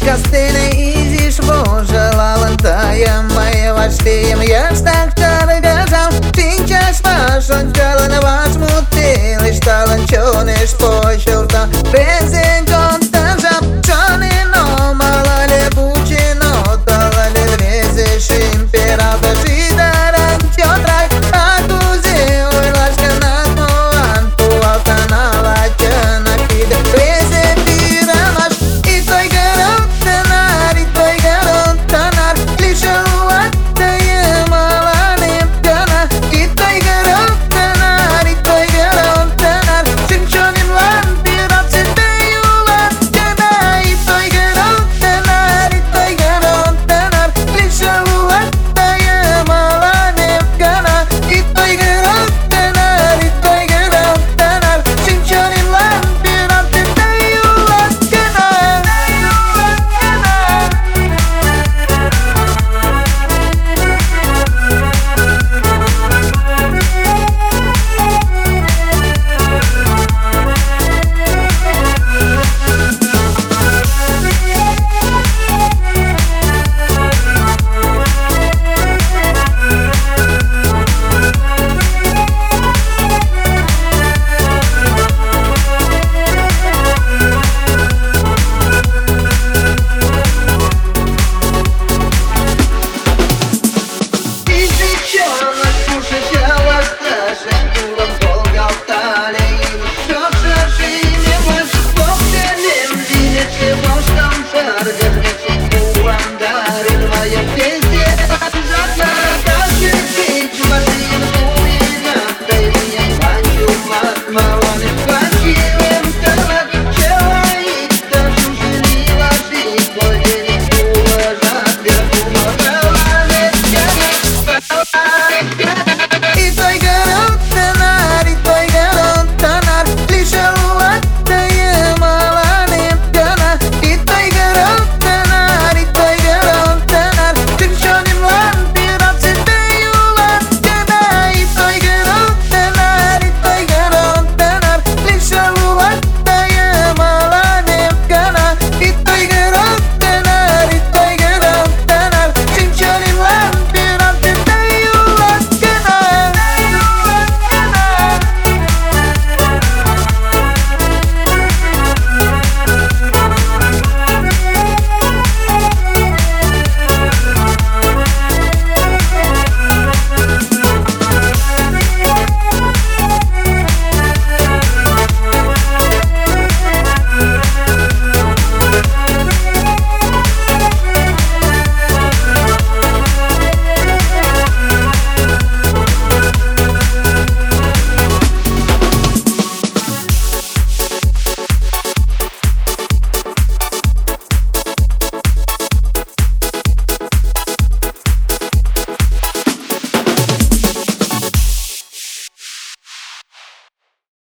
Костыны изиш вожела лантая моя ваштым ясна